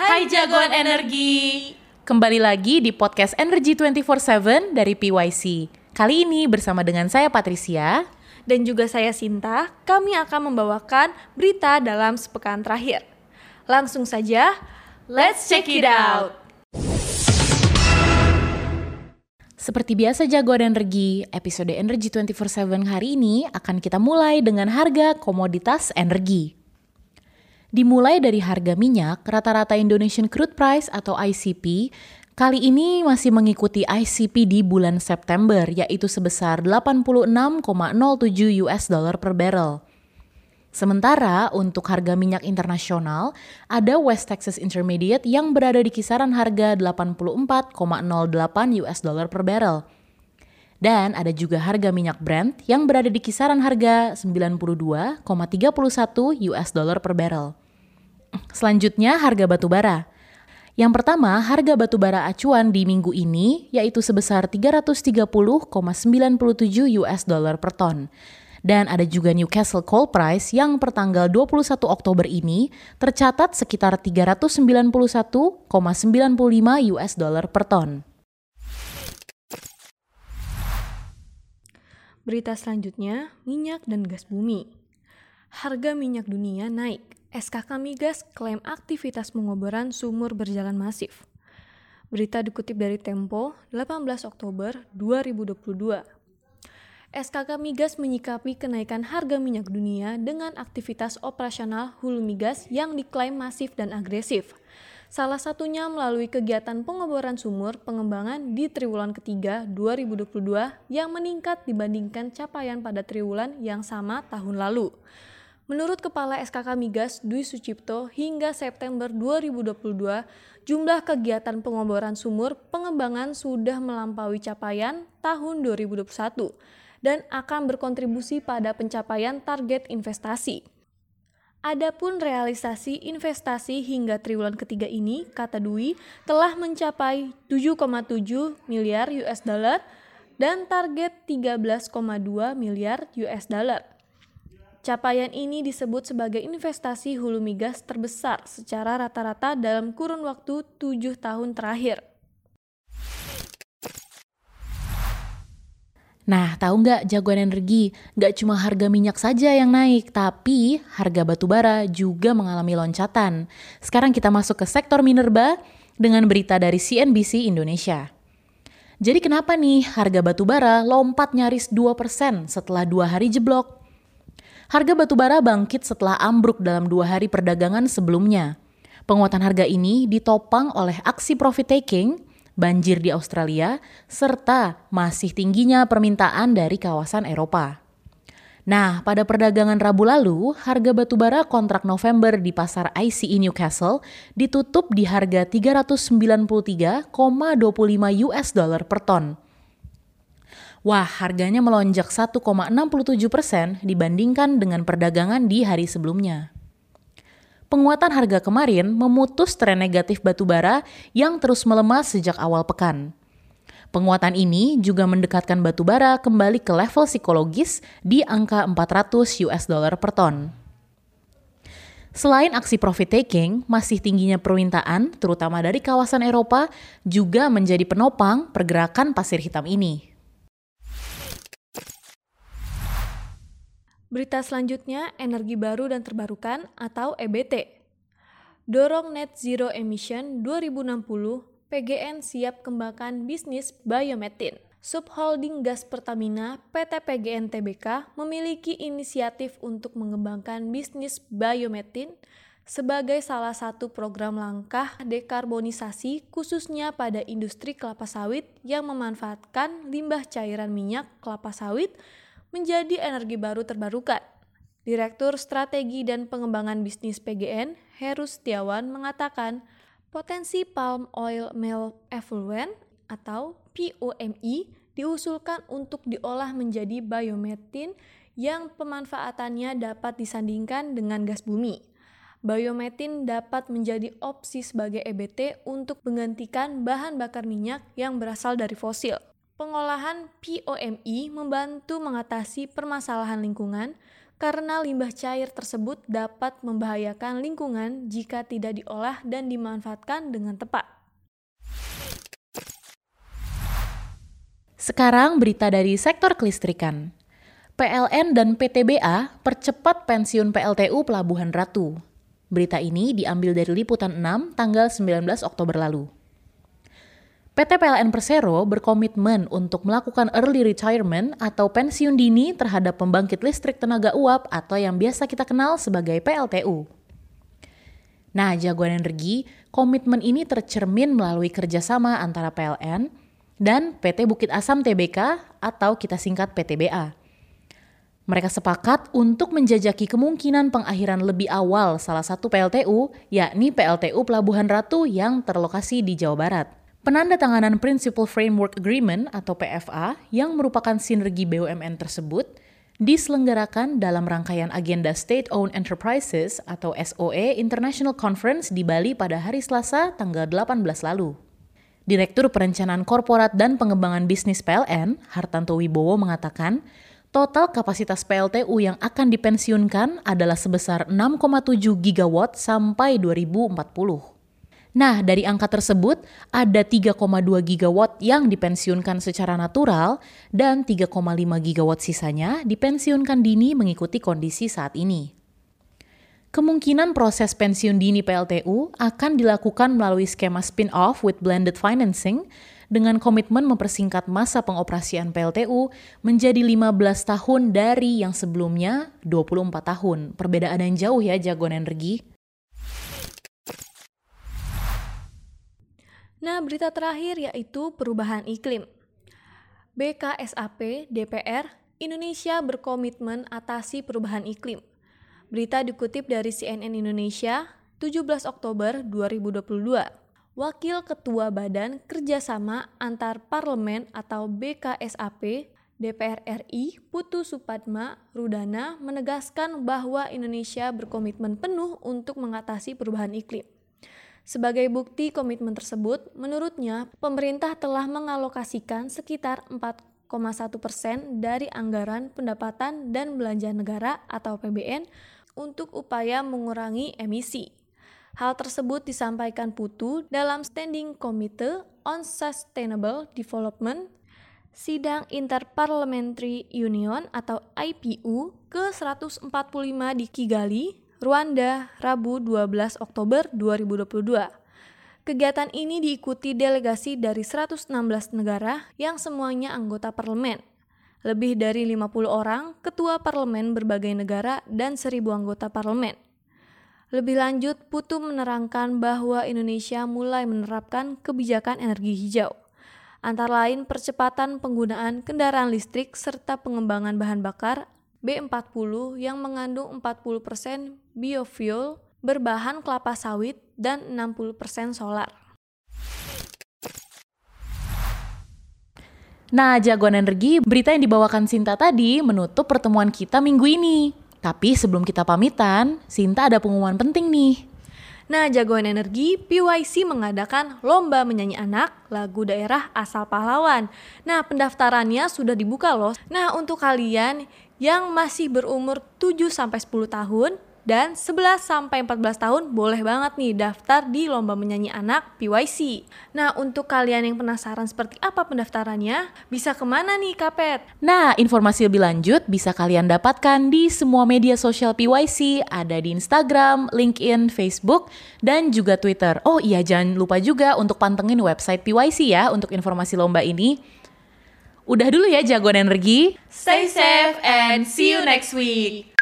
Hai jagoan energi. Kembali lagi di podcast Energy 24/7 dari PYC. Kali ini bersama dengan saya Patricia dan juga saya Sinta, kami akan membawakan berita dalam sepekan terakhir. Langsung saja, let's check it out. Seperti biasa jagoan energi, episode Energy 24/7 hari ini akan kita mulai dengan harga komoditas energi. Dimulai dari harga minyak, rata-rata Indonesian Crude Price atau ICP kali ini masih mengikuti ICP di bulan September yaitu sebesar 86,07 US dollar per barrel. Sementara untuk harga minyak internasional, ada West Texas Intermediate yang berada di kisaran harga 84,08 US dollar per barrel. Dan ada juga harga minyak Brent yang berada di kisaran harga 92,31 US dollar per barrel. Selanjutnya harga batu bara. Yang pertama, harga batu bara acuan di minggu ini yaitu sebesar 330,97 US dollar per ton. Dan ada juga Newcastle Coal Price yang pertanggal 21 Oktober ini tercatat sekitar 391,95 US dollar per ton. Berita selanjutnya, minyak dan gas bumi. Harga minyak dunia naik SKK Migas klaim aktivitas pengoboran sumur berjalan masif. Berita dikutip dari Tempo, 18 Oktober 2022. SKK Migas menyikapi kenaikan harga minyak dunia dengan aktivitas operasional hulu migas yang diklaim masif dan agresif. Salah satunya melalui kegiatan pengoboran sumur pengembangan di triwulan ketiga 2022 yang meningkat dibandingkan capaian pada triwulan yang sama tahun lalu. Menurut Kepala SKK Migas Dwi Sucipto, hingga September 2022, jumlah kegiatan pengoboran sumur pengembangan sudah melampaui capaian tahun 2021 dan akan berkontribusi pada pencapaian target investasi. Adapun realisasi investasi hingga triwulan ketiga ini, kata Dwi, telah mencapai 7,7 miliar US dollar dan target 13,2 miliar US dollar. Capaian ini disebut sebagai investasi hulu migas terbesar secara rata-rata dalam kurun waktu tujuh tahun terakhir. Nah, tahu nggak jagoan energi? Nggak cuma harga minyak saja yang naik, tapi harga batu bara juga mengalami loncatan. Sekarang kita masuk ke sektor minerba dengan berita dari CNBC Indonesia. Jadi kenapa nih harga batu bara lompat nyaris 2% setelah dua hari jeblok? Harga batubara bangkit setelah ambruk dalam dua hari perdagangan sebelumnya. Penguatan harga ini ditopang oleh aksi profit taking, banjir di Australia, serta masih tingginya permintaan dari kawasan Eropa. Nah, pada perdagangan Rabu lalu, harga batubara kontrak November di pasar ICE Newcastle ditutup di harga 393,25 US dollar per ton Wah, harganya melonjak 1,67 persen dibandingkan dengan perdagangan di hari sebelumnya. Penguatan harga kemarin memutus tren negatif batubara yang terus melemah sejak awal pekan. Penguatan ini juga mendekatkan batubara kembali ke level psikologis di angka 400 US dollar per ton. Selain aksi profit taking, masih tingginya permintaan, terutama dari kawasan Eropa, juga menjadi penopang pergerakan pasir hitam ini. Berita selanjutnya, energi baru dan terbarukan atau EBT. Dorong net zero emission 2060, PGN siap kembangkan bisnis biometin. Subholding Gas Pertamina PT PGN Tbk memiliki inisiatif untuk mengembangkan bisnis biometin sebagai salah satu program langkah dekarbonisasi khususnya pada industri kelapa sawit yang memanfaatkan limbah cairan minyak kelapa sawit menjadi energi baru terbarukan. Direktur Strategi dan Pengembangan Bisnis PGN, Heru Setiawan, mengatakan potensi palm oil mill effluent atau POME diusulkan untuk diolah menjadi biometin yang pemanfaatannya dapat disandingkan dengan gas bumi. Biometin dapat menjadi opsi sebagai EBT untuk menggantikan bahan bakar minyak yang berasal dari fosil. Pengolahan POMI membantu mengatasi permasalahan lingkungan, karena limbah cair tersebut dapat membahayakan lingkungan jika tidak diolah dan dimanfaatkan dengan tepat. Sekarang berita dari sektor kelistrikan. PLN dan PTBA percepat pensiun PLTU Pelabuhan Ratu. Berita ini diambil dari Liputan 6 tanggal 19 Oktober lalu. PT PLN Persero berkomitmen untuk melakukan early retirement atau pensiun dini terhadap pembangkit listrik tenaga uap atau yang biasa kita kenal sebagai PLTU. Nah, jagoan energi, komitmen ini tercermin melalui kerjasama antara PLN dan PT Bukit Asam TBK atau kita singkat PTBA. Mereka sepakat untuk menjajaki kemungkinan pengakhiran lebih awal salah satu PLTU, yakni PLTU Pelabuhan Ratu yang terlokasi di Jawa Barat. Penandatanganan Principal Framework Agreement atau PFA yang merupakan sinergi BUMN tersebut diselenggarakan dalam rangkaian agenda State Owned Enterprises atau SOE International Conference di Bali pada hari Selasa tanggal 18 lalu. Direktur Perencanaan Korporat dan Pengembangan Bisnis PLN, Hartanto Wibowo mengatakan, total kapasitas PLTU yang akan dipensiunkan adalah sebesar 6,7 gigawatt sampai 2040. Nah, dari angka tersebut ada 3,2 gigawatt yang dipensiunkan secara natural dan 3,5 gigawatt sisanya dipensiunkan dini mengikuti kondisi saat ini. Kemungkinan proses pensiun dini PLTU akan dilakukan melalui skema spin-off with blended financing dengan komitmen mempersingkat masa pengoperasian PLTU menjadi 15 tahun dari yang sebelumnya 24 tahun. Perbedaan yang jauh ya jagoan energi. Nah, berita terakhir yaitu perubahan iklim. BKSAP DPR Indonesia berkomitmen atasi perubahan iklim. Berita dikutip dari CNN Indonesia 17 Oktober 2022. Wakil Ketua Badan Kerjasama Antar Parlemen atau BKSAP DPR RI Putu Supadma Rudana menegaskan bahwa Indonesia berkomitmen penuh untuk mengatasi perubahan iklim. Sebagai bukti komitmen tersebut, menurutnya pemerintah telah mengalokasikan sekitar 4,1 persen dari anggaran pendapatan dan belanja negara atau PBN untuk upaya mengurangi emisi. Hal tersebut disampaikan Putu dalam Standing Committee on Sustainable Development Sidang Interparliamentary Union atau IPU ke-145 di Kigali, Rwanda, Rabu 12 Oktober 2022. Kegiatan ini diikuti delegasi dari 116 negara yang semuanya anggota parlemen. Lebih dari 50 orang ketua parlemen berbagai negara dan 1000 anggota parlemen. Lebih lanjut, Putu menerangkan bahwa Indonesia mulai menerapkan kebijakan energi hijau antara lain percepatan penggunaan kendaraan listrik serta pengembangan bahan bakar B40 yang mengandung 40% biofuel berbahan kelapa sawit dan 60% solar. Nah, jagoan energi, berita yang dibawakan Sinta tadi menutup pertemuan kita minggu ini. Tapi sebelum kita pamitan, Sinta ada pengumuman penting nih. Nah, jagoan energi, PYC mengadakan lomba menyanyi anak lagu daerah asal pahlawan. Nah, pendaftarannya sudah dibuka loh. Nah, untuk kalian yang masih berumur 7 sampai 10 tahun dan 11 sampai 14 tahun boleh banget nih daftar di lomba menyanyi anak PYC. Nah, untuk kalian yang penasaran seperti apa pendaftarannya, bisa ke mana nih Kapet? Nah, informasi lebih lanjut bisa kalian dapatkan di semua media sosial PYC, ada di Instagram, LinkedIn, Facebook, dan juga Twitter. Oh iya, jangan lupa juga untuk pantengin website PYC ya untuk informasi lomba ini. Udah dulu ya jagoan energi. Stay safe and see you next week.